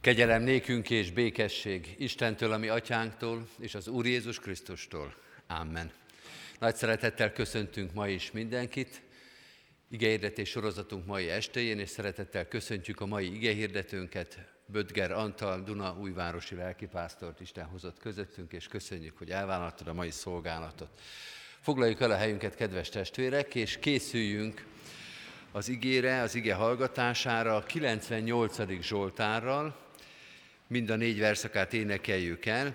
Kegyelem nékünk és békesség Istentől, ami atyánktól, és az Úr Jézus Krisztustól. Amen. Nagy szeretettel köszöntünk ma is mindenkit. Igehirdetés sorozatunk mai estéjén, és szeretettel köszöntjük a mai igehirdetőnket, Bödger Antal, Duna újvárosi lelkipásztort Isten hozott közöttünk, és köszönjük, hogy elvállaltad a mai szolgálatot. Foglaljuk el a helyünket, kedves testvérek, és készüljünk az igére, az ige hallgatására a 98. Zsoltárral, mind a négy verszakát énekeljük el.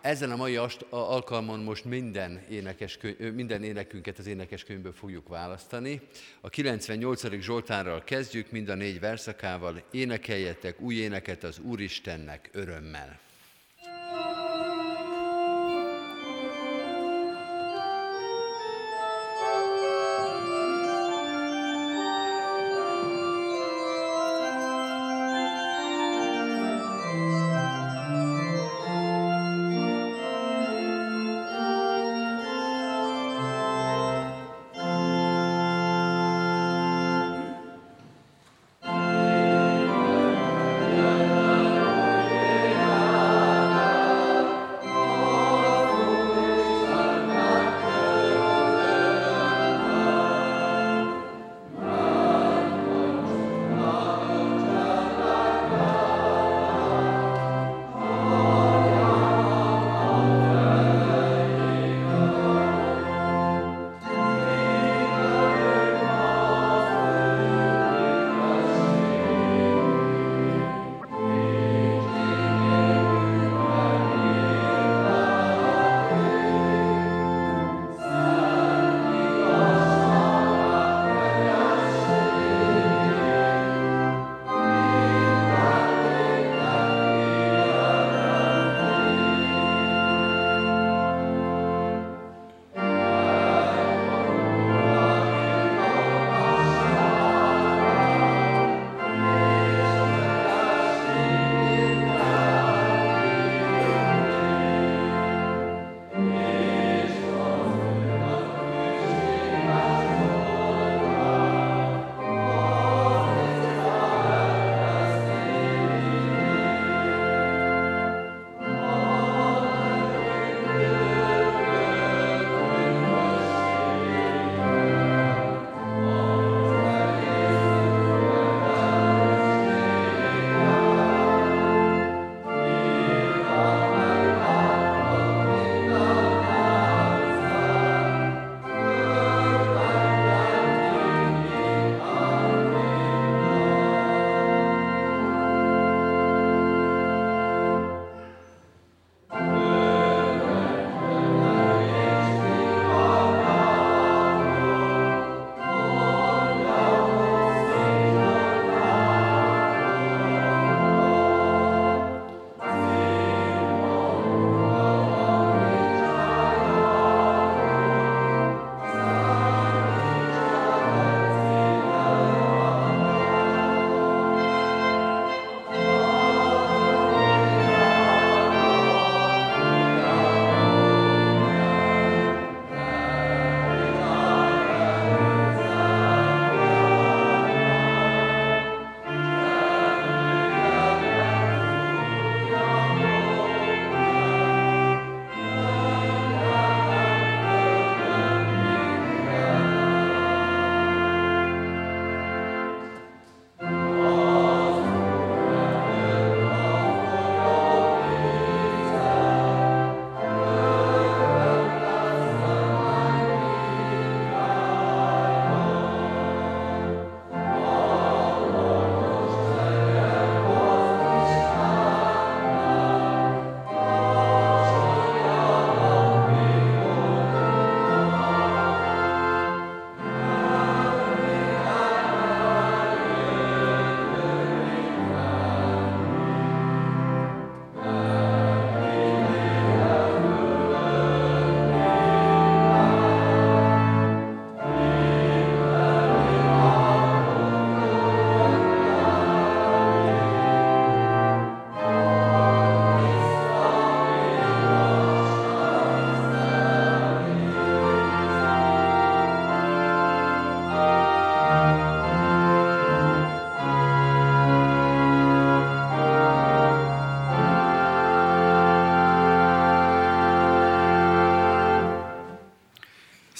Ezen a mai alkalmon most minden, énekes, minden énekünket az énekeskönyvből fogjuk választani. A 98. Zsoltárral kezdjük, mind a négy verszakával. Énekeljetek új éneket az Úristennek örömmel.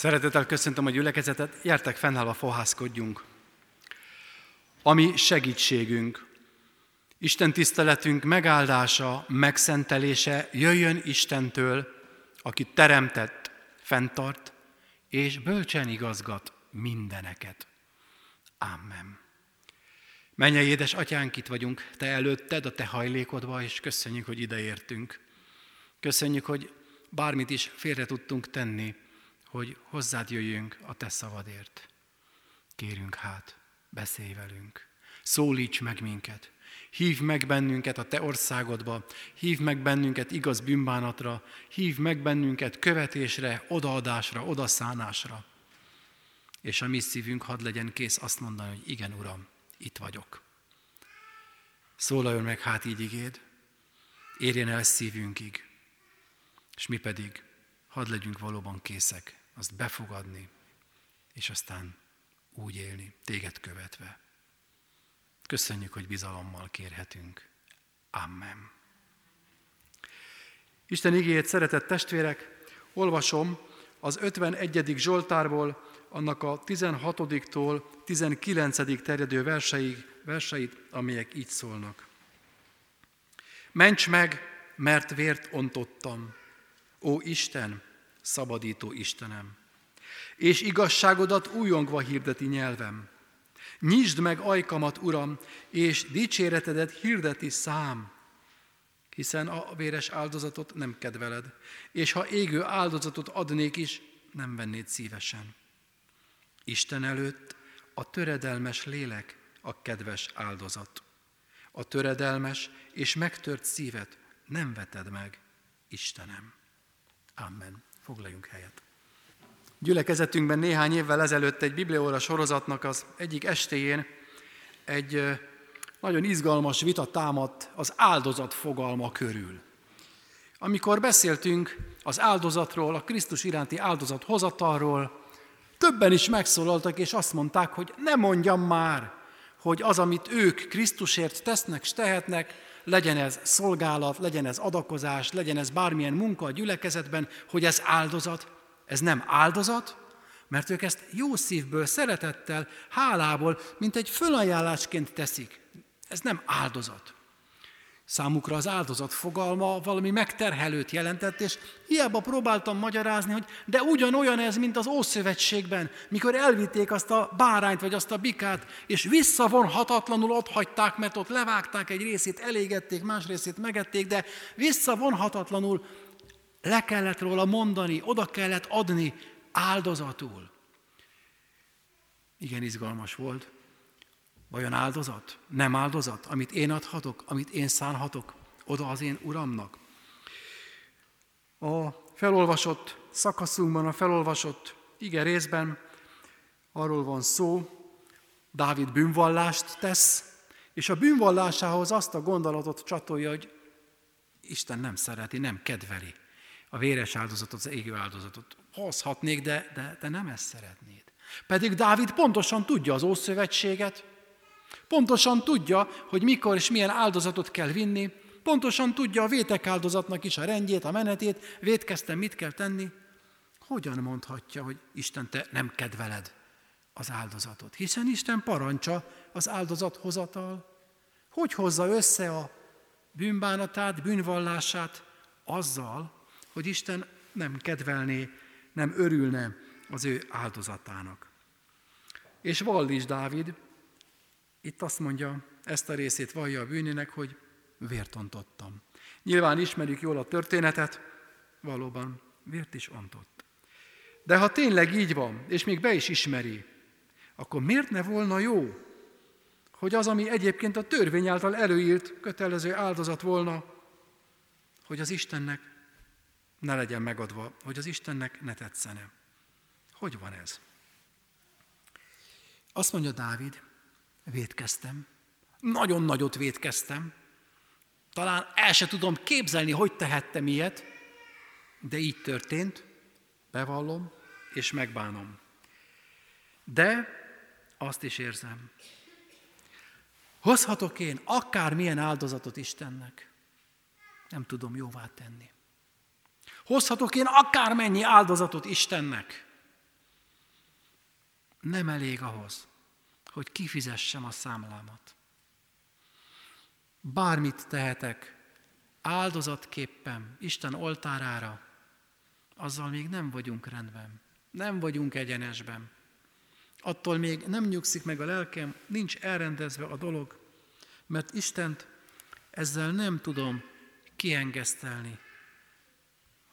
Szeretettel köszöntöm a gyülekezetet, gyertek fennállva fohászkodjunk. Ami segítségünk, Isten tiszteletünk megáldása, megszentelése jöjjön Istentől, aki teremtett, fenntart és bölcsen igazgat mindeneket. Amen. Menje, édes atyánk, itt vagyunk, te előtted, a te hajlékodba, és köszönjük, hogy ideértünk. Köszönjük, hogy bármit is félre tudtunk tenni, hogy hozzád jöjjünk a te szavadért. Kérünk hát, beszélj velünk, szólíts meg minket, hív meg bennünket a te országodba, hív meg bennünket igaz bűnbánatra, hív meg bennünket követésre, odaadásra, odaszánásra. És a mi szívünk hadd legyen kész azt mondani, hogy igen, Uram, itt vagyok. Szólaljon meg hát így igéd, érjen el szívünkig, és mi pedig hadd legyünk valóban készek azt befogadni, és aztán úgy élni, téged követve. Köszönjük, hogy bizalommal kérhetünk. Amen. Isten igéjét, szeretett testvérek, olvasom az 51. Zsoltárból, annak a 16-tól 19. terjedő verseig, verseit, amelyek így szólnak. Ments meg, mert vért ontottam, ó Isten, szabadító Istenem, és igazságodat újongva hirdeti nyelvem. Nyisd meg ajkamat, Uram, és dicséretedet hirdeti szám, hiszen a véres áldozatot nem kedveled, és ha égő áldozatot adnék is, nem vennéd szívesen. Isten előtt a töredelmes lélek a kedves áldozat. A töredelmes és megtört szívet nem veted meg, Istenem. Amen. Foglaljunk helyet. Gyülekezetünkben néhány évvel ezelőtt egy biblióra sorozatnak az egyik estéjén egy nagyon izgalmas vita támadt az áldozat fogalma körül. Amikor beszéltünk az áldozatról, a Krisztus iránti áldozat hozatalról, többen is megszólaltak, és azt mondták, hogy ne mondjam már, hogy az, amit ők Krisztusért tesznek, és tehetnek, legyen ez szolgálat, legyen ez adakozás, legyen ez bármilyen munka a gyülekezetben, hogy ez áldozat. Ez nem áldozat, mert ők ezt jó szívből, szeretettel, hálából, mint egy fölajánlásként teszik. Ez nem áldozat. Számukra az áldozat fogalma valami megterhelőt jelentett, és hiába próbáltam magyarázni, hogy de ugyanolyan ez, mint az Ószövetségben, mikor elvitték azt a bárányt vagy azt a bikát, és visszavonhatatlanul ott hagyták, mert ott levágták egy részét, elégették, más részét megették, de visszavonhatatlanul le kellett róla mondani, oda kellett adni áldozatul. Igen, izgalmas volt. Vajon áldozat? Nem áldozat? Amit én adhatok, amit én szánhatok oda az én Uramnak? A felolvasott szakaszunkban, a felolvasott ige részben arról van szó, Dávid bűnvallást tesz, és a bűnvallásához azt a gondolatot csatolja, hogy Isten nem szereti, nem kedveli a véres áldozatot, az égő áldozatot. Hozhatnék, de, de, de nem ezt szeretnéd. Pedig Dávid pontosan tudja az Ószövetséget, Pontosan tudja, hogy mikor és milyen áldozatot kell vinni, pontosan tudja a vétek áldozatnak is a rendjét, a menetét, vétkeztem, mit kell tenni. Hogyan mondhatja, hogy Isten te nem kedveled az áldozatot? Hiszen Isten parancsa az áldozathozatal. Hogy hozza össze a bűnbánatát, bűnvallását azzal, hogy Isten nem kedvelné, nem örülne az ő áldozatának. És vall is Dávid, itt azt mondja, ezt a részét vallja a bűnének, hogy vért ontottam. Nyilván ismerjük jól a történetet, valóban vért is ontott. De ha tényleg így van, és még be is ismeri, akkor miért ne volna jó, hogy az, ami egyébként a törvény által előírt kötelező áldozat volna, hogy az Istennek ne legyen megadva, hogy az Istennek ne tetszene. Hogy van ez? Azt mondja Dávid, Vétkeztem. Nagyon nagyot vétkeztem. Talán el se tudom képzelni, hogy tehettem ilyet, de így történt, bevallom, és megbánom. De azt is érzem, hozhatok én akármilyen áldozatot Istennek, nem tudom jóvá tenni. Hozhatok én akármennyi áldozatot Istennek, nem elég ahhoz, hogy kifizessem a számlámat. Bármit tehetek áldozatképpen Isten oltárára, azzal még nem vagyunk rendben, nem vagyunk egyenesben. Attól még nem nyugszik meg a lelkem, nincs elrendezve a dolog, mert Istent ezzel nem tudom kiengesztelni.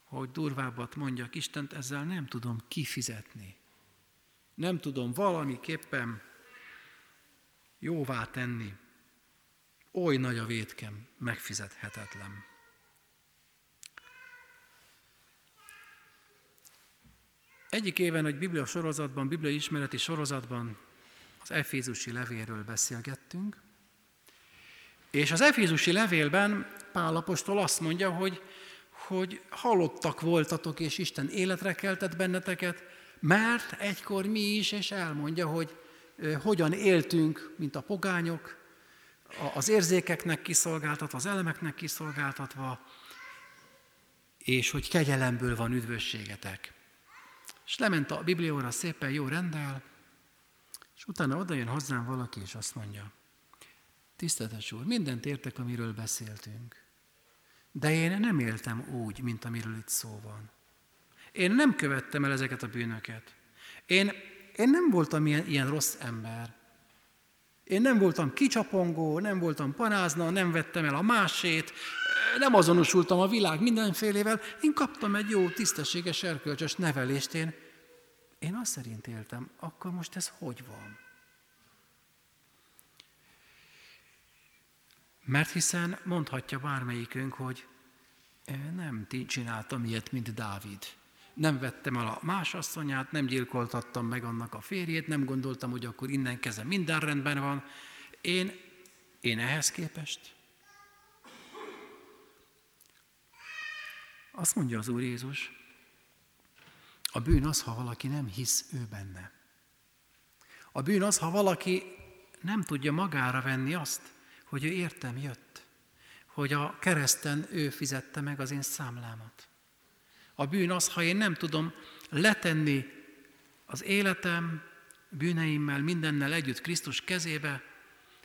Hogy durvábbat mondjak, Istent ezzel nem tudom kifizetni. Nem tudom valamiképpen jóvá tenni. Oly nagy a vétkem, megfizethetetlen. Egyik éven egy biblia sorozatban, biblia ismereti sorozatban az Efézusi levélről beszélgettünk, és az Efézusi levélben Pál apostol azt mondja, hogy, hogy halottak voltatok, és Isten életre keltett benneteket, mert egykor mi is, és elmondja, hogy hogyan éltünk, mint a pogányok, az érzékeknek kiszolgáltatva, az elemeknek kiszolgáltatva, és hogy kegyelemből van üdvösségetek. És lement a Biblióra szépen jó rendel, és utána oda jön hozzám valaki, és azt mondja, tiszteletes úr, mindent értek, amiről beszéltünk, de én nem éltem úgy, mint amiről itt szó van. Én nem követtem el ezeket a bűnöket. Én, én nem voltam ilyen, ilyen rossz ember. Én nem voltam kicsapongó, nem voltam panázna, nem vettem el a másét, nem azonosultam a világ mindenfélével, én kaptam egy jó, tisztességes, erkölcsös nevelést, én, én azt szerint éltem, akkor most ez hogy van? Mert hiszen mondhatja bármelyikünk, hogy nem csináltam ilyet, mint Dávid. Nem vettem el a más asszonyát, nem gyilkoltattam meg annak a férjét, nem gondoltam, hogy akkor innen kezdve minden rendben van. Én, én ehhez képest Azt mondja az Úr Jézus, a bűn az, ha valaki nem hisz ő benne. A bűn az, ha valaki nem tudja magára venni azt, hogy ő értem jött, hogy a kereszten ő fizette meg az én számlámat. A bűn az, ha én nem tudom letenni az életem bűneimmel, mindennel együtt Krisztus kezébe,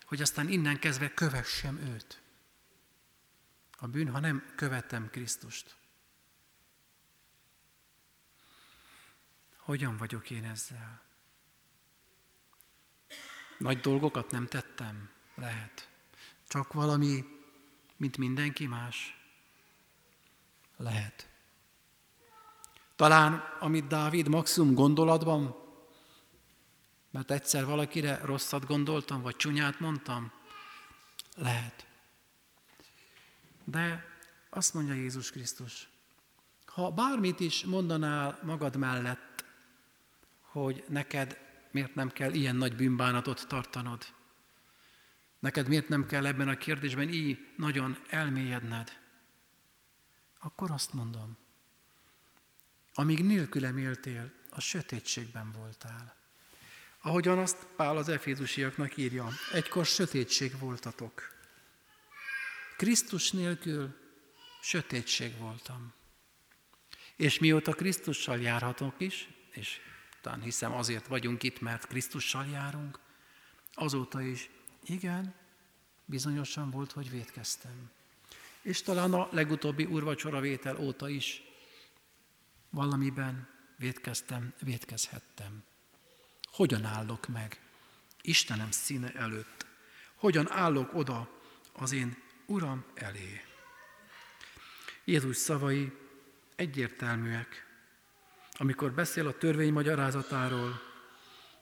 hogy aztán innen kezdve kövessem őt. A bűn, ha nem követem Krisztust. Hogyan vagyok én ezzel? Nagy dolgokat nem tettem? Lehet. Csak valami, mint mindenki más? Lehet. Talán, amit Dávid maximum gondolatban, mert egyszer valakire rosszat gondoltam, vagy csúnyát mondtam? Lehet. De azt mondja Jézus Krisztus, ha bármit is mondanál magad mellett, hogy neked miért nem kell ilyen nagy bűnbánatot tartanod. Neked miért nem kell ebben a kérdésben így nagyon elmélyedned. Akkor azt mondom, amíg nélkülem éltél, a sötétségben voltál. Ahogyan azt Pál az efézusiaknak írja, egykor sötétség voltatok. Krisztus nélkül sötétség voltam. És mióta Krisztussal járhatok is, és talán hiszem azért vagyunk itt, mert Krisztussal járunk, azóta is, igen, bizonyosan volt, hogy vétkeztem. És talán a legutóbbi urvacsora vétel óta is valamiben vétkeztem, vétkezhettem. Hogyan állok meg Istenem színe előtt? Hogyan állok oda az én Uram elé? Jézus szavai egyértelműek amikor beszél a törvény magyarázatáról,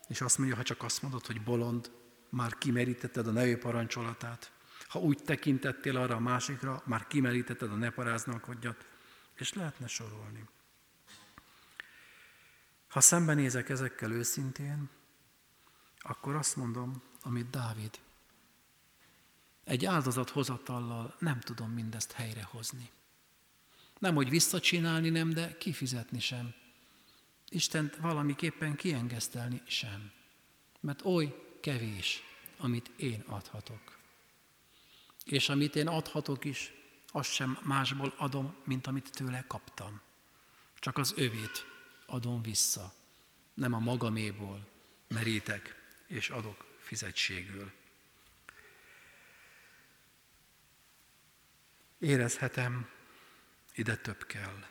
és azt mondja, ha csak azt mondod, hogy bolond, már kimerítetted a nevé parancsolatát. Ha úgy tekintettél arra a másikra, már kimerítetted a ne paráznalkodjat, és lehetne sorolni. Ha szembenézek ezekkel őszintén, akkor azt mondom, amit Dávid. Egy áldozat hozatallal nem tudom mindezt helyrehozni. Nem, hogy visszacsinálni nem, de kifizetni sem. Istent valamiképpen kiengesztelni sem. Mert oly kevés, amit én adhatok. És amit én adhatok is, azt sem másból adom, mint amit tőle kaptam. Csak az övét adom vissza. Nem a magaméból, merítek, és adok fizetségül. Érezhetem, ide több kell.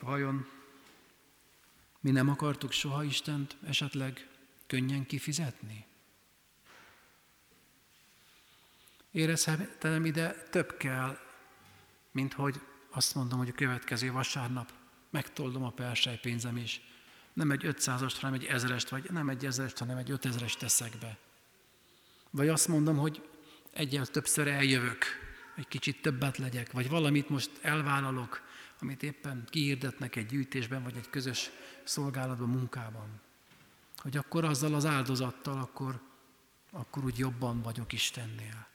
Vajon mi nem akartuk soha Istent esetleg könnyen kifizetni? Érezhetem, ide több kell, mint hogy azt mondom, hogy a következő vasárnap megtoldom a persely pénzem is. Nem egy 500-ast, hanem egy ezerest, vagy nem egy ezerest, hanem egy 5000-est teszek be. Vagy azt mondom, hogy egyel többször eljövök, egy kicsit többet legyek, vagy valamit most elvállalok, amit éppen kiirdetnek egy gyűjtésben, vagy egy közös szolgálatban, munkában. Hogy akkor azzal az áldozattal, akkor, akkor úgy jobban vagyok Istennél.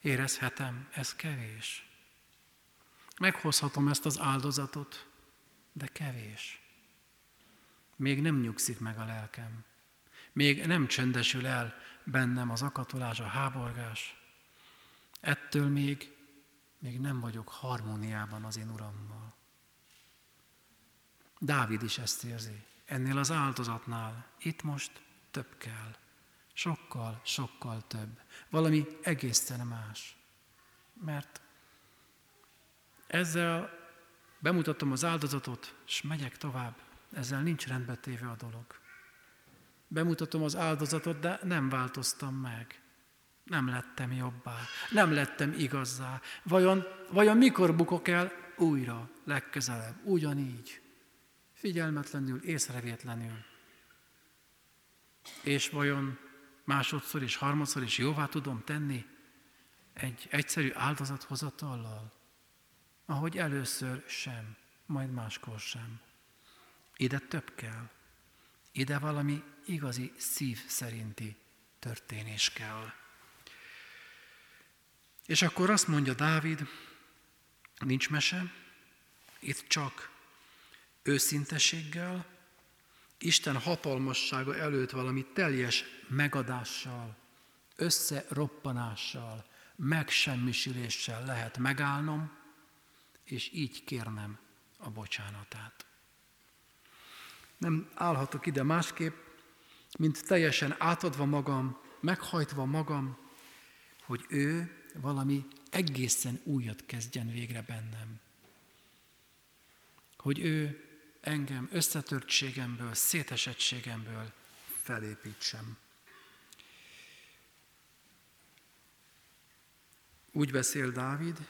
Érezhetem, ez kevés. Meghozhatom ezt az áldozatot, de kevés. Még nem nyugszik meg a lelkem. Még nem csendesül el bennem az akatolás, a háborgás. Ettől még, még nem vagyok harmóniában az én Urammal. Dávid is ezt érzi. Ennél az áldozatnál itt most több kell. Sokkal, sokkal több. Valami egészen más. Mert ezzel bemutatom az áldozatot, és megyek tovább. Ezzel nincs rendbe téve a dolog. Bemutatom az áldozatot, de nem változtam meg. Nem lettem jobbá, nem lettem igazzá. Vajon, vajon mikor bukok el újra, legközelebb, ugyanígy? Figyelmetlenül, észrevétlenül. És vajon másodszor és harmadszor is jóvá tudom tenni egy egyszerű áldozathozatallal? Ahogy először sem, majd máskor sem. Ide több kell. Ide valami igazi szív szerinti történés kell. És akkor azt mondja Dávid, nincs mese, itt csak őszinteséggel, Isten hatalmassága előtt valami teljes megadással, összeroppanással, megsemmisüléssel lehet megállnom, és így kérnem a bocsánatát. Nem állhatok ide másképp, mint teljesen átadva magam, meghajtva magam, hogy ő valami egészen újat kezdjen végre bennem. Hogy ő engem összetörtségemből, szétesettségemből felépítsem. Úgy beszél Dávid,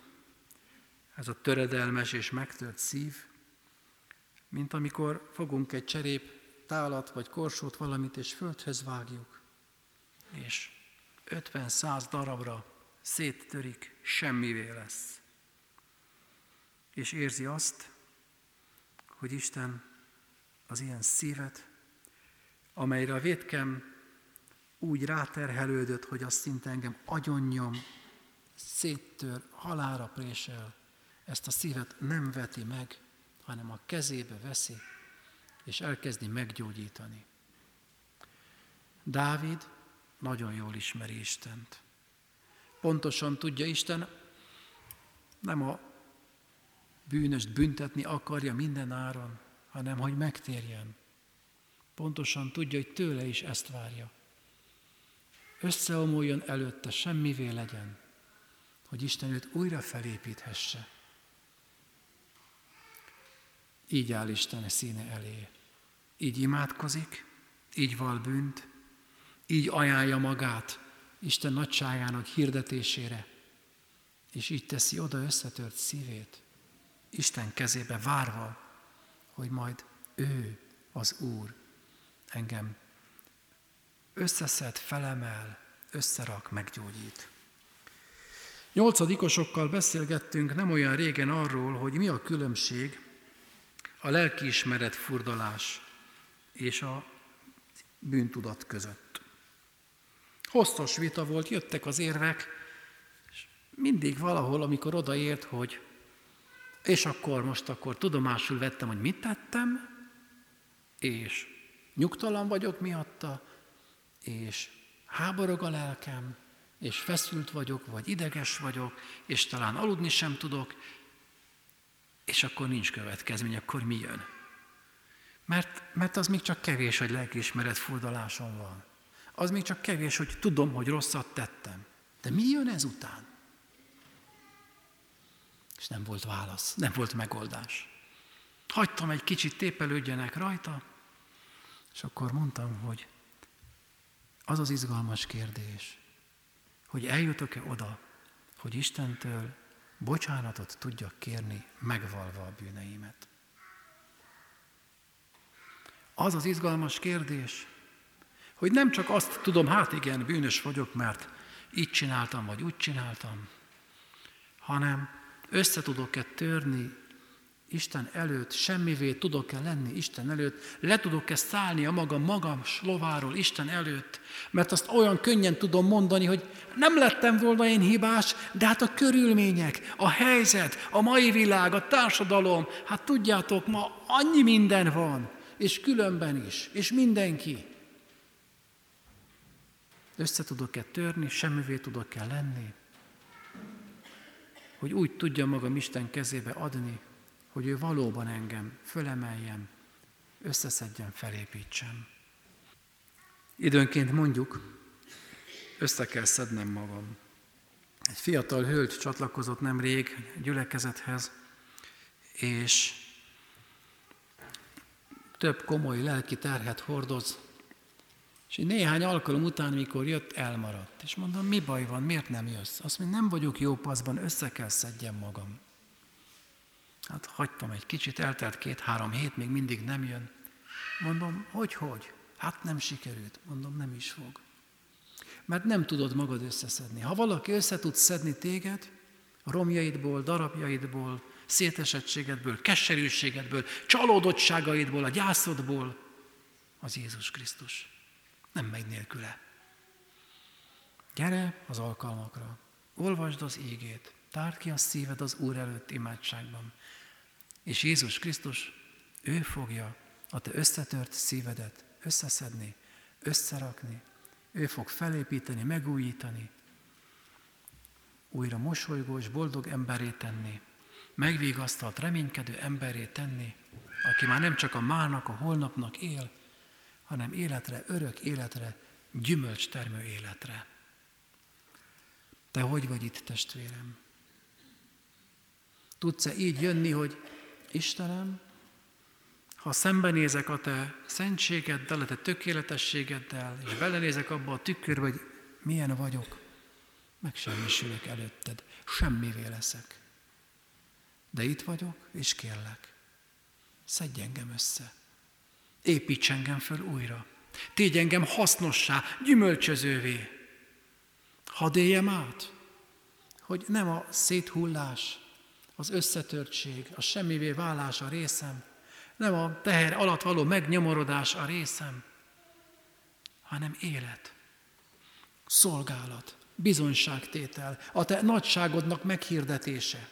ez a töredelmes és megtört szív, mint amikor fogunk egy cserép tálat vagy korsót valamit, és földhöz vágjuk, és 50-100 darabra széttörik, semmivé lesz. És érzi azt, hogy Isten az ilyen szívet, amelyre a védkem úgy ráterhelődött, hogy azt szinte engem agyonnyom, széttör, halára présel, ezt a szívet nem veti meg, hanem a kezébe veszi, és elkezdi meggyógyítani. Dávid nagyon jól ismeri Istent. Pontosan tudja Isten, nem a bűnöst büntetni akarja minden áron, hanem hogy megtérjen. Pontosan tudja, hogy tőle is ezt várja. Összeomoljon előtte, semmivé legyen, hogy Isten őt újra felépíthesse. Így áll Isten színe elé. Így imádkozik, így val bűnt, így ajánlja magát Isten nagyságának hirdetésére, és így teszi oda összetört szívét, Isten kezébe várva, hogy majd ő, az Úr, engem összeszed, felemel, összerak, meggyógyít. Nyolcadikosokkal beszélgettünk nem olyan régen arról, hogy mi a különbség a lelkiismeret furdalás és a bűntudat között. Hosszas vita volt, jöttek az érvek, és mindig valahol, amikor odaért, hogy és akkor most akkor tudomásul vettem, hogy mit tettem, és nyugtalan vagyok miatta, és háborog a lelkem, és feszült vagyok, vagy ideges vagyok, és talán aludni sem tudok, és akkor nincs következmény, akkor mi jön? Mert, mert az még csak kevés, hogy lelkiismeret furdalásom van. Az még csak kevés, hogy tudom, hogy rosszat tettem. De mi jön ezután? És nem volt válasz, nem volt megoldás. Hagytam egy kicsit tépelődjenek rajta, és akkor mondtam, hogy az az izgalmas kérdés, hogy eljutok-e oda, hogy Istentől bocsánatot tudjak kérni, megvalva a bűneimet. Az az izgalmas kérdés, hogy nem csak azt tudom, hát igen, bűnös vagyok, mert így csináltam, vagy úgy csináltam, hanem össze tudok-e törni Isten előtt, semmivé tudok-e lenni Isten előtt, le tudok-e szállni a magam magam slováról Isten előtt, mert azt olyan könnyen tudom mondani, hogy nem lettem volna én hibás, de hát a körülmények, a helyzet, a mai világ, a társadalom, hát tudjátok, ma annyi minden van, és különben is, és mindenki. Össze tudok-e törni, semmivé tudok-e lenni, hogy úgy tudja magam Isten kezébe adni, hogy ő valóban engem fölemeljen, összeszedjen, felépítsen. Időnként mondjuk, össze kell szednem magam. Egy fiatal hölgy csatlakozott nemrég gyülekezethez, és több komoly lelki terhet hordoz, és néhány alkalom után, mikor jött, elmaradt. És mondom, mi baj van, miért nem jössz? Azt mondja, nem vagyok jó paszban, össze kell szedjem magam. Hát hagytam egy kicsit, eltelt két-három hét, még mindig nem jön. Mondom, hogy, hogy? Hát nem sikerült. Mondom, nem is fog. Mert nem tudod magad összeszedni. Ha valaki össze tud szedni téged, romjaidból, darabjaidból, szétesettségedből, keserűségedből, csalódottságaidból, a gyászodból, az Jézus Krisztus. Nem megy nélküle. Gyere az alkalmakra, olvasd az égét, tárd ki a szíved az Úr előtt imádságban. És Jézus Krisztus, ő fogja a te összetört szívedet összeszedni, összerakni, ő fog felépíteni, megújítani, újra mosolygó és boldog emberé tenni, megvigasztalt, reménykedő emberé tenni, aki már nem csak a mának, a holnapnak él, hanem életre, örök életre, gyümölcs termő életre. Te hogy vagy itt, testvérem? Tudsz-e így jönni, hogy Istenem, ha szembenézek a Te szentségeddel, a Te tökéletességeddel, és belenézek abba a tükörbe, hogy milyen vagyok, megsemmisülök előtted, semmivé leszek. De itt vagyok, és kérlek, szedj engem össze. Építs engem föl újra. Tégy engem hasznossá, gyümölcsözővé. Hadd éljem át, hogy nem a széthullás, az összetörtség, a semmivé válás a részem, nem a teher alatt való megnyomorodás a részem, hanem élet, szolgálat, bizonyságtétel, a te nagyságodnak meghirdetése.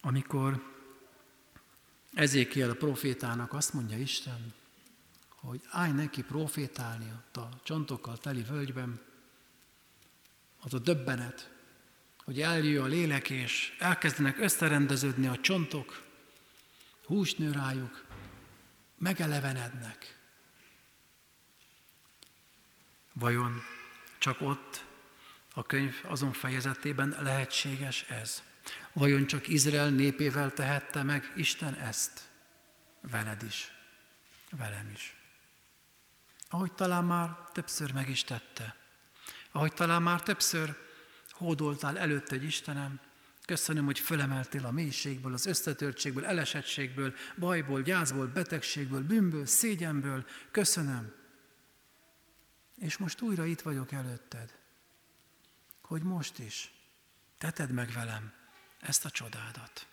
Amikor Ezékiel a profétának azt mondja Isten, hogy állj neki profétálni ott a csontokkal teli völgyben, az a döbbenet, hogy eljő a lélek, és elkezdenek összerendeződni a csontok, hús nő rájuk, megelevenednek. Vajon csak ott, a könyv azon fejezetében lehetséges ez? Vajon csak Izrael népével tehette meg Isten ezt? Veled is, velem is. Ahogy talán már többször meg is tette. Ahogy talán már többször hódoltál előtt egy Istenem, köszönöm, hogy fölemeltél a mélységből, az összetörtségből, elesettségből, bajból, gyászból, betegségből, bűnből, szégyenből. Köszönöm. És most újra itt vagyok előtted, hogy most is teted meg velem ezt a csodádat.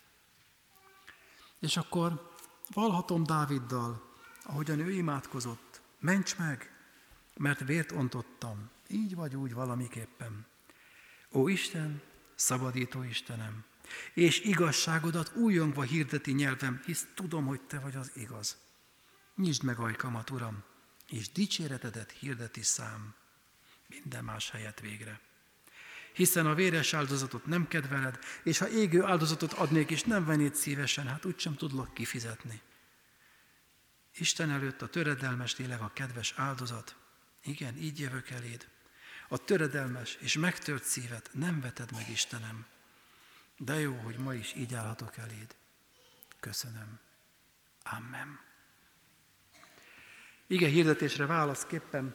És akkor valhatom Dáviddal, ahogyan ő imádkozott, ments meg, mert vért ontottam, így vagy úgy valamiképpen. Ó Isten, szabadító Istenem, és igazságodat újongva hirdeti nyelvem, hisz tudom, hogy Te vagy az igaz. Nyisd meg ajkamat, Uram, és dicséretedet hirdeti szám minden más helyet végre. hiszen a véres áldozatot nem kedveled, és ha égő áldozatot adnék, és nem vennéd szívesen, hát úgysem tudlak kifizetni. Isten előtt a töredelmes lélek a kedves áldozat. Igen, így jövök eléd. A töredelmes és megtört szívet nem veted meg, Istenem. De jó, hogy ma is így állhatok eléd. Köszönöm. Amen. Ige hirdetésre válaszképpen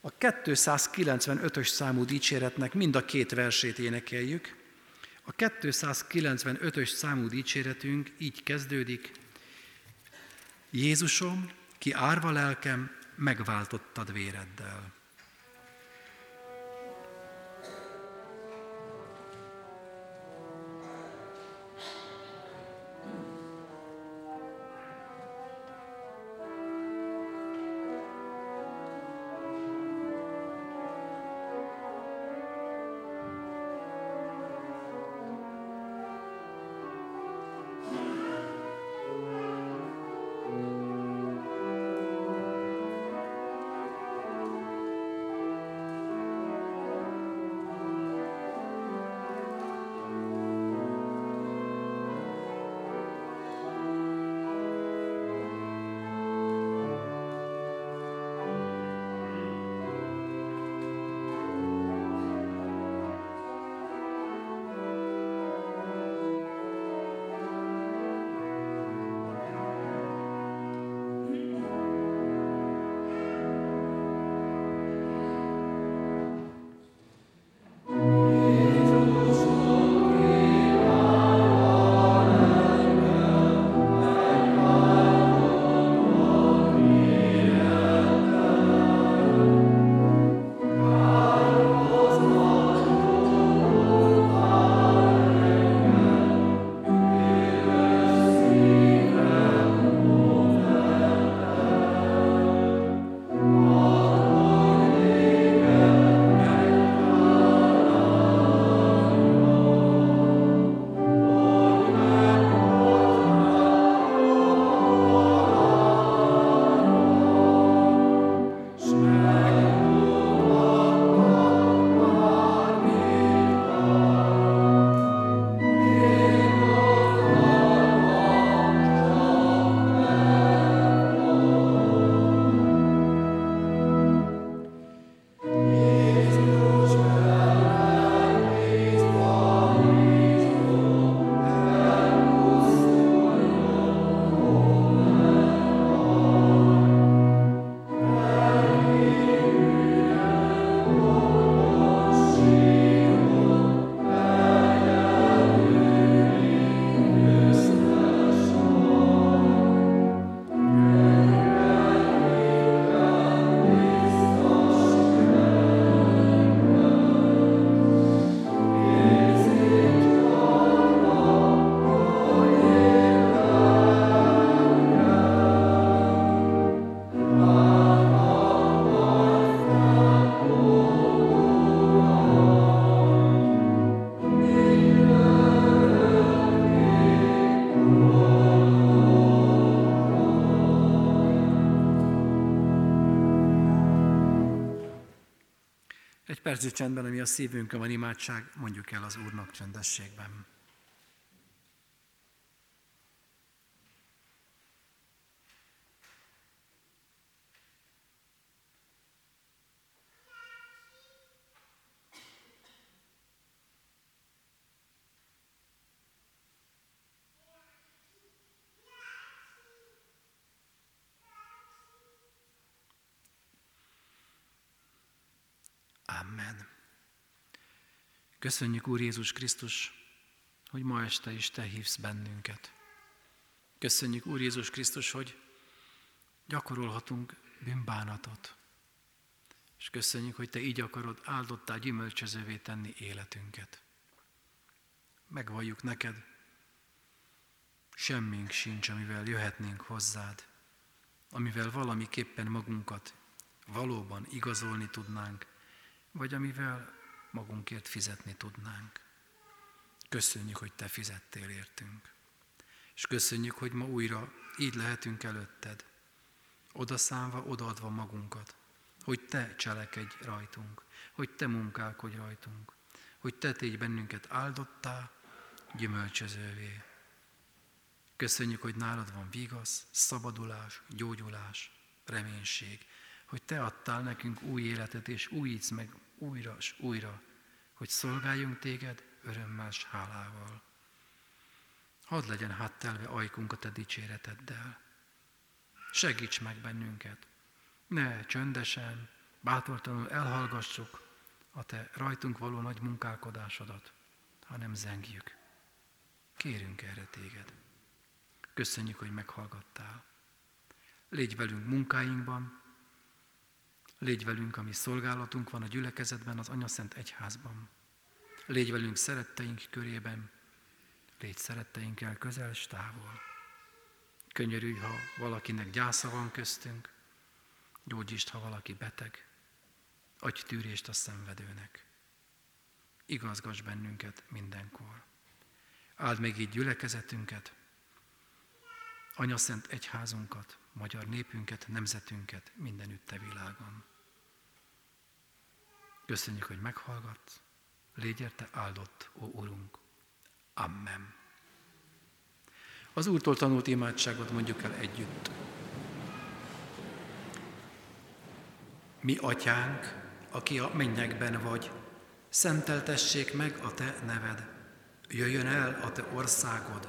a 295-ös számú dicséretnek mind a két versét énekeljük. A 295-ös számú dicséretünk így kezdődik. Jézusom, ki árva lelkem, megváltottad véreddel. Perci csendben, ami a szívünkön van imádság, mondjuk el az Úrnak csendességben. Amen. Köszönjük, Úr Jézus Krisztus, hogy ma este is Te hívsz bennünket. Köszönjük, Úr Jézus Krisztus, hogy gyakorolhatunk bűnbánatot. És köszönjük, hogy Te így akarod áldottá gyümölcsözővé tenni életünket. Megvalljuk neked, semmink sincs, amivel jöhetnénk hozzád, amivel valamiképpen magunkat valóban igazolni tudnánk, vagy amivel magunkért fizetni tudnánk. Köszönjük, hogy Te fizettél értünk. És köszönjük, hogy ma újra így lehetünk előtted, odaszámva, odaadva magunkat, hogy Te cselekedj rajtunk, hogy Te munkálkodj rajtunk, hogy te tégy bennünket áldottá, gyümölcsözővé. Köszönjük, hogy nálad van vigasz, szabadulás, gyógyulás, reménység, hogy te adtál nekünk új életet, és újítsz meg újra és újra, hogy szolgáljunk téged örömmel és hálával. Hadd legyen háttelve ajkunk a te dicséreteddel. Segíts meg bennünket. Ne csöndesen, bátortalanul elhallgassuk a te rajtunk való nagy munkálkodásodat, hanem zengjük. Kérünk erre téged. Köszönjük, hogy meghallgattál. Légy velünk munkáinkban, légy velünk, ami szolgálatunk van a gyülekezetben, az Anyaszent Egyházban. Légy velünk szeretteink körében, légy szeretteinkkel közel és távol. Könyörülj, ha valakinek gyásza van köztünk, gyógyítsd, ha valaki beteg, adj tűrést a szenvedőnek. Igazgass bennünket mindenkor. Áld meg így gyülekezetünket, Anyaszent egyházunkat, magyar népünket, nemzetünket mindenütt a világon. Köszönjük, hogy meghallgatsz, légy érte áldott, ó Urunk. Amen. Az Úrtól tanult imádságot mondjuk el együtt. Mi atyánk, aki a mennyekben vagy, szenteltessék meg a te neved. Jöjjön el a te országod,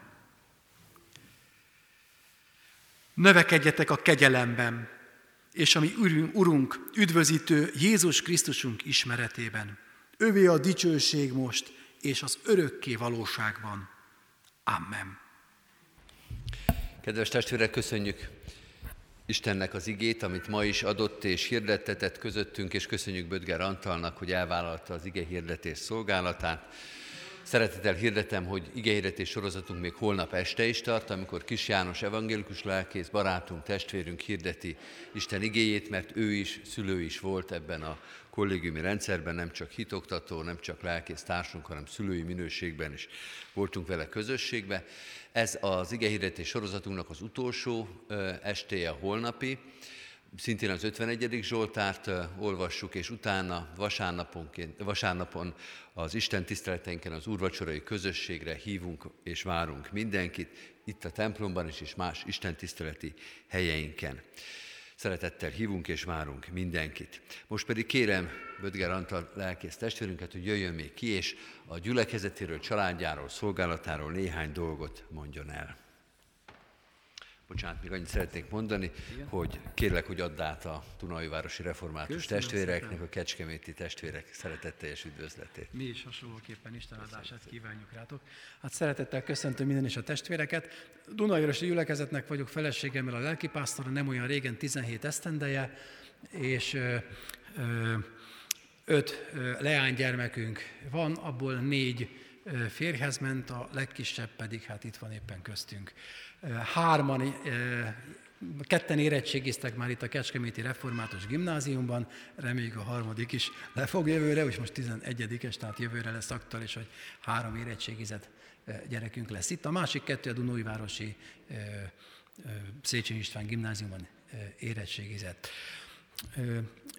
Növekedjetek a kegyelemben, és ami Urunk, üdvözítő Jézus Krisztusunk ismeretében. Övé a dicsőség most, és az örökké valóságban. Amen. Kedves testvérek, köszönjük Istennek az igét, amit ma is adott és hirdettetett közöttünk, és köszönjük Bödger Antalnak, hogy elvállalta az ige hirdetés szolgálatát. Szeretettel hirdetem, hogy igehirdetés sorozatunk még holnap este is tart, amikor Kis János evangélikus lelkész, barátunk, testvérünk hirdeti Isten igéjét, mert ő is, szülő is volt ebben a kollégiumi rendszerben, nem csak hitoktató, nem csak lelkész társunk, hanem szülői minőségben is voltunk vele közösségbe. Ez az igehirdetés sorozatunknak az utolsó estéje holnapi, szintén az 51. Zsoltárt olvassuk, és utána vasárnapon az Isten tiszteleteinken az úrvacsorai közösségre hívunk és várunk mindenkit, itt a templomban is, és más Isten tiszteleti helyeinken. Szeretettel hívunk és várunk mindenkit. Most pedig kérem Bödger Antal lelkész testvérünket, hogy jöjjön még ki, és a gyülekezetéről, családjáról, szolgálatáról néhány dolgot mondjon el. Bocsánat, még annyit szeretnék mondani, Igen? hogy kérlek, hogy add át a Városi Református Köszönöm testvéreknek, szépen. a kecskeméti testvérek szeretetteljes üdvözletét. Mi is hasonlóképpen Isten áldását kívánjuk rátok. Hát szeretettel köszöntöm minden is a testvéreket. Városi gyülekezetnek vagyok feleségemmel a lelkipásztor, nem olyan régen 17 esztendeje, és ö, ö, öt leánygyermekünk van, abból négy férjhez ment, a legkisebb pedig hát itt van éppen köztünk. Hárman, ketten érettségiztek már itt a Kecskeméti Református Gimnáziumban, reméljük a harmadik is le fog jövőre, és most 11-es, tehát jövőre lesz aktuális, hogy három érettségizett gyerekünk lesz itt. A másik kettő a Dunóivárosi Széchenyi István Gimnáziumban érettségizett.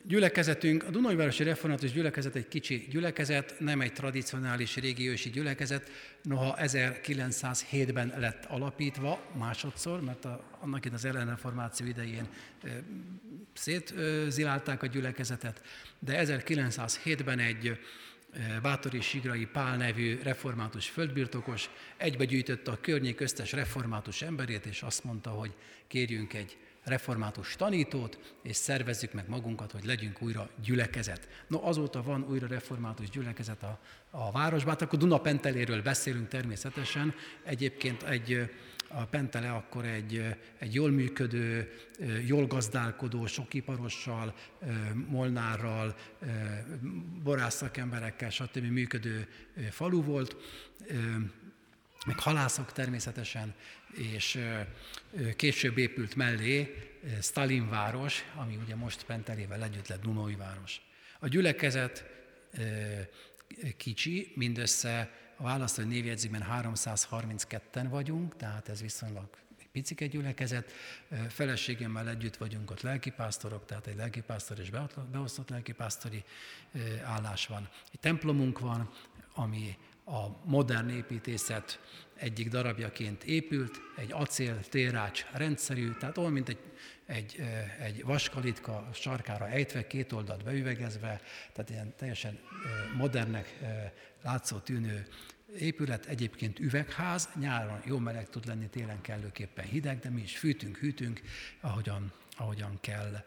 Gyülekezetünk, a Dunajvárosi Református Gyülekezet egy kicsi gyülekezet, nem egy tradicionális régiósi gyülekezet, noha 1907-ben lett alapítva másodszor, mert a, annak itt az ellenreformáció idején e, szétzilálták a gyülekezetet, de 1907-ben egy Bátori Sigrai Pál nevű református földbirtokos egybegyűjtötte a környék összes református emberét, és azt mondta, hogy kérjünk egy református tanítót, és szervezzük meg magunkat, hogy legyünk újra gyülekezet. No, azóta van újra református gyülekezet a, a városban, hát akkor Dunapenteléről beszélünk természetesen. Egyébként egy, a Pentele akkor egy, egy jól működő, jól gazdálkodó, sok iparossal, molnárral, borászakemberekkel, stb. működő falu volt meg halászok természetesen, és később épült mellé Stalin város, ami ugye most Penterével együtt lett Dunói város. A gyülekezet kicsi, mindössze a választói névjegyzékben 332-en vagyunk, tehát ez viszonylag egy picike gyülekezet. Feleségemmel együtt vagyunk ott lelkipásztorok, tehát egy lelkipásztor és beosztott lelkipásztori állás van. Egy templomunk van, ami a modern építészet egyik darabjaként épült, egy acél térrács rendszerű, tehát olyan, mint egy, egy, egy vaskalitka sarkára ejtve, két oldalt beüvegezve, tehát ilyen teljesen modernnek látszó tűnő épület, egyébként üvegház, nyáron jó meleg tud lenni, télen kellőképpen hideg, de mi is fűtünk, hűtünk, ahogyan, ahogyan kell.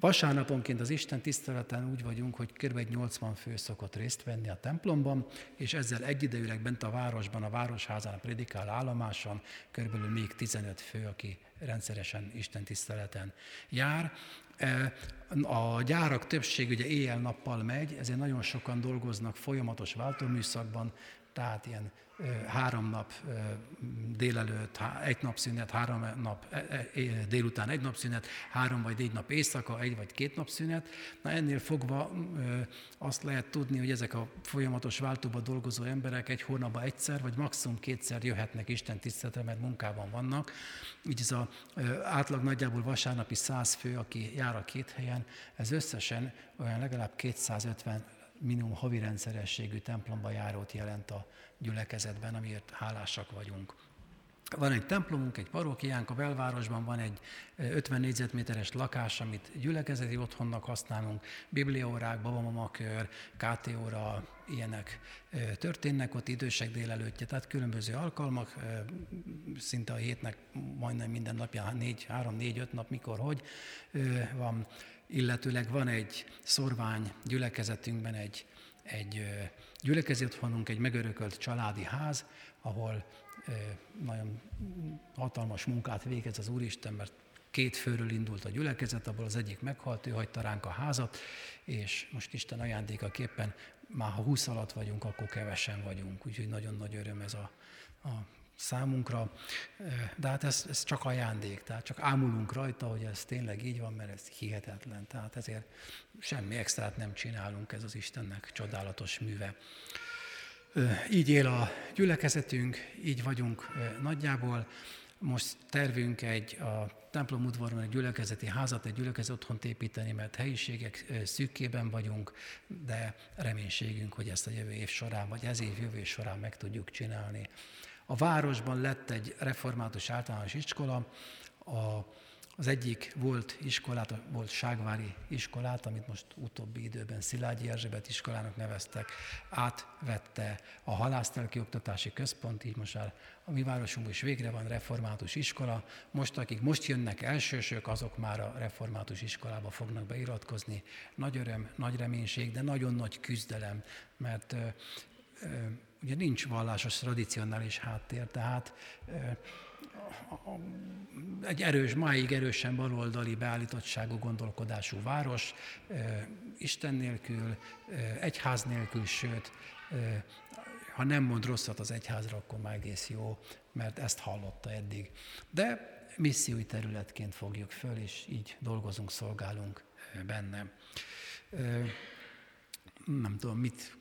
Vasárnaponként az Isten tiszteleten úgy vagyunk, hogy kb. 80 fő szokott részt venni a templomban, és ezzel egyidejűleg bent a városban, a városházán, a predikál állomáson körülbelül még 15 fő, aki rendszeresen Isten tiszteleten jár. E, a gyárak többség ugye éjjel-nappal megy, ezért nagyon sokan dolgoznak folyamatos váltóműszakban, tehát ilyen három nap délelőtt, egy nap szünet, három nap e, e, délután egy nap szünet, három vagy négy nap éjszaka, egy vagy két nap szünet. Na ennél fogva azt lehet tudni, hogy ezek a folyamatos váltóba dolgozó emberek egy hónapban egyszer, vagy maximum kétszer jöhetnek Isten tiszteletre, mert munkában vannak. Így ez az átlag nagyjából vasárnapi száz fő, aki jár a két helyen, ez összesen olyan legalább 250 minimum havi rendszerességű templomba járót jelent a gyülekezetben, amiért hálásak vagyunk. Van egy templomunk, egy parókiánk, a belvárosban van egy 50 négyzetméteres lakás, amit gyülekezeti otthonnak használunk, bibliaórák, babamakör, KT óra, ilyenek történnek ott idősek délelőttje, tehát különböző alkalmak, szinte a hétnek majdnem minden napján, 4, 3, 4, 5 nap, mikor, hogy van illetőleg van egy szorvány gyülekezetünkben egy, egy gyülekezet otthonunk, egy megörökölt családi ház, ahol nagyon hatalmas munkát végez az Úristen, mert két főről indult a gyülekezet, abból az egyik meghalt, ő hagyta ránk a házat, és most Isten ajándékaképpen már ha 20 alatt vagyunk, akkor kevesen vagyunk, úgyhogy nagyon nagy öröm ez a, a számunkra, de hát ez, ez csak ajándék, tehát csak ámulunk rajta, hogy ez tényleg így van, mert ez hihetetlen, tehát ezért semmi extrát nem csinálunk, ez az Istennek csodálatos műve. Így él a gyülekezetünk, így vagyunk nagyjából. Most tervünk egy a templom udvarban egy gyülekezeti házat, egy gyülekezeti otthont építeni, mert helyiségek szűkében vagyunk, de reménységünk, hogy ezt a jövő év során, vagy ez év jövő során meg tudjuk csinálni. A városban lett egy református általános iskola, a, az egyik volt iskolát, volt Ságvári iskolát, amit most utóbbi időben Szilágyi Erzsébet iskolának neveztek, átvette a halásztelki oktatási központ, így most már a mi városunkban is végre van református iskola. Most, akik most jönnek elsősök, azok már a református iskolába fognak beiratkozni. Nagy öröm, nagy reménység, de nagyon nagy küzdelem, mert ugye nincs vallásos, tradicionális háttér, tehát egy erős, máig erősen baloldali beállítottságú gondolkodású város, Isten nélkül, egyház nélkül, sőt, ha nem mond rosszat az egyházra, akkor már egész jó, mert ezt hallotta eddig. De missziói területként fogjuk föl, és így dolgozunk, szolgálunk benne. Nem tudom, mit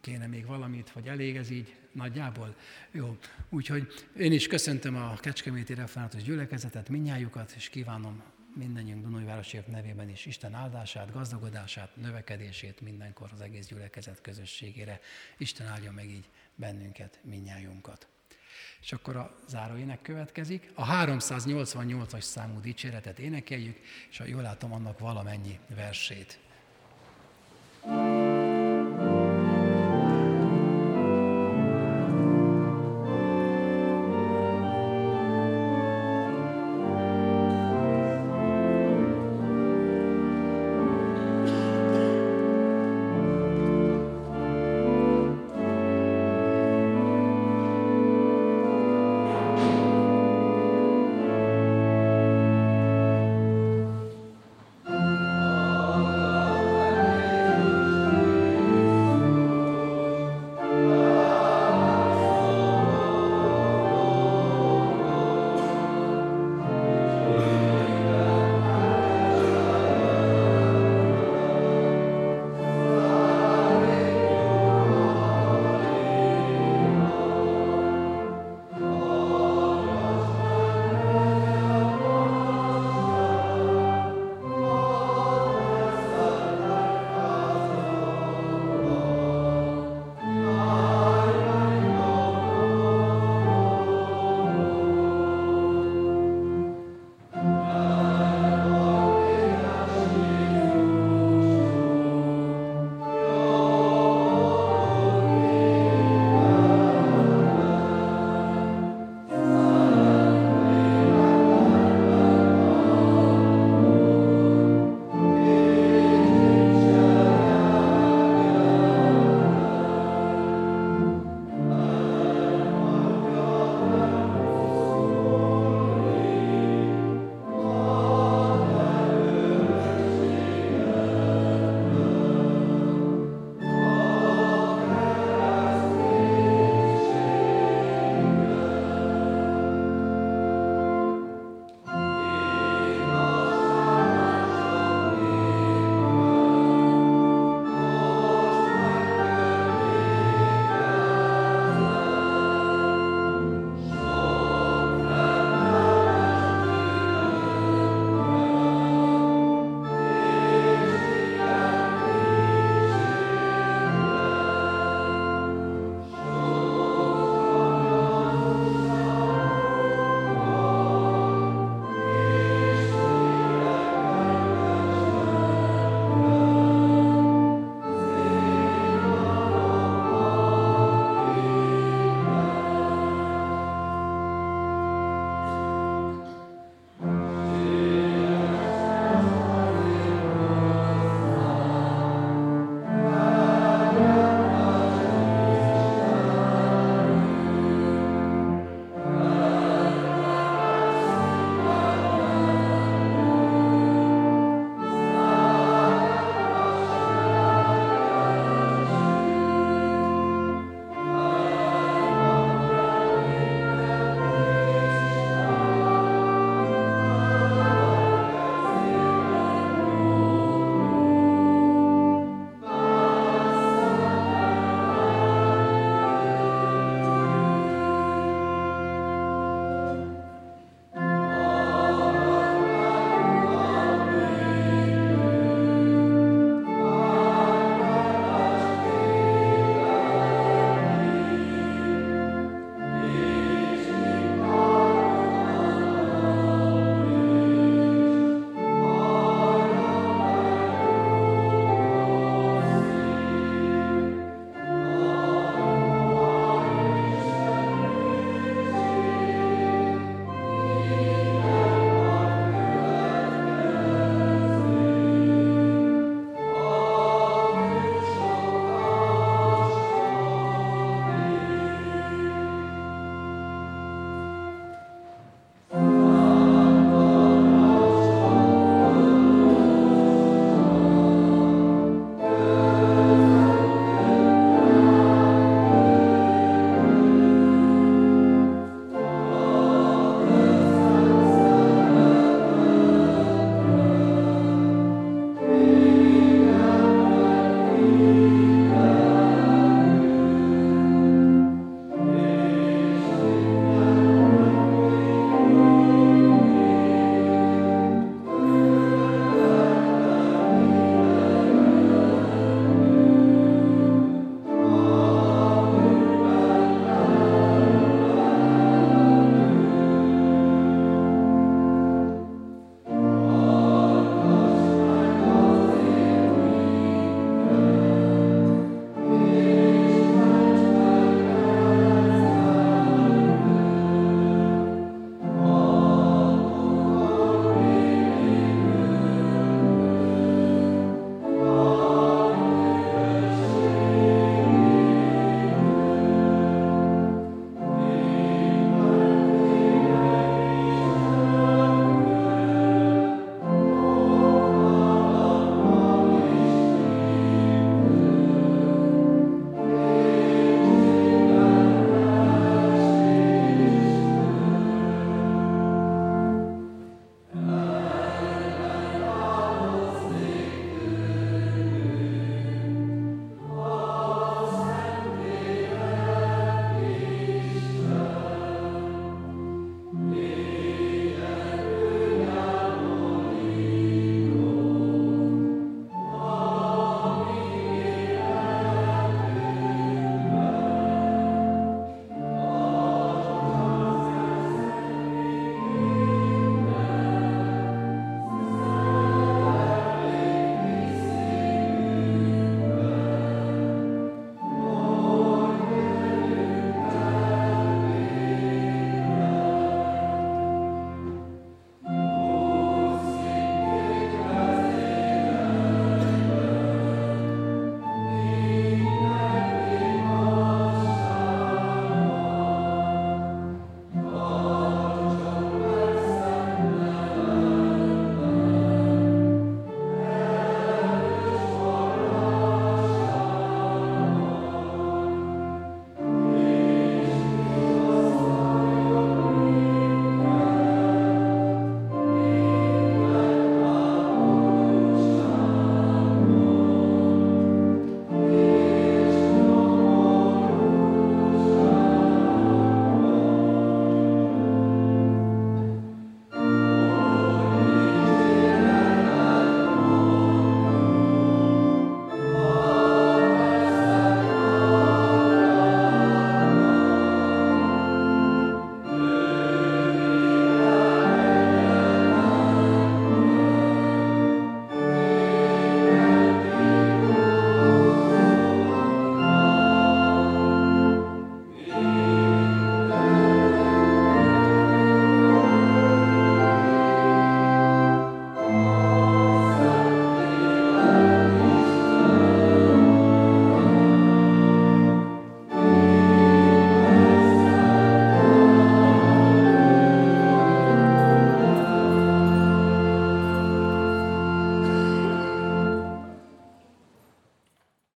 kéne még valamit, vagy elég ez így nagyjából? Jó, úgyhogy én is köszöntöm a Kecskeméti Református gyülekezetet, minnyájukat, és kívánom mindannyiunk Dunajvárosiak nevében is Isten áldását, gazdagodását, növekedését mindenkor az egész gyülekezet közösségére. Isten áldja meg így bennünket, minnyájunkat. És akkor a záróének következik. A 388-as számú dicséretet énekeljük, és ha jól látom, annak valamennyi versét. thank you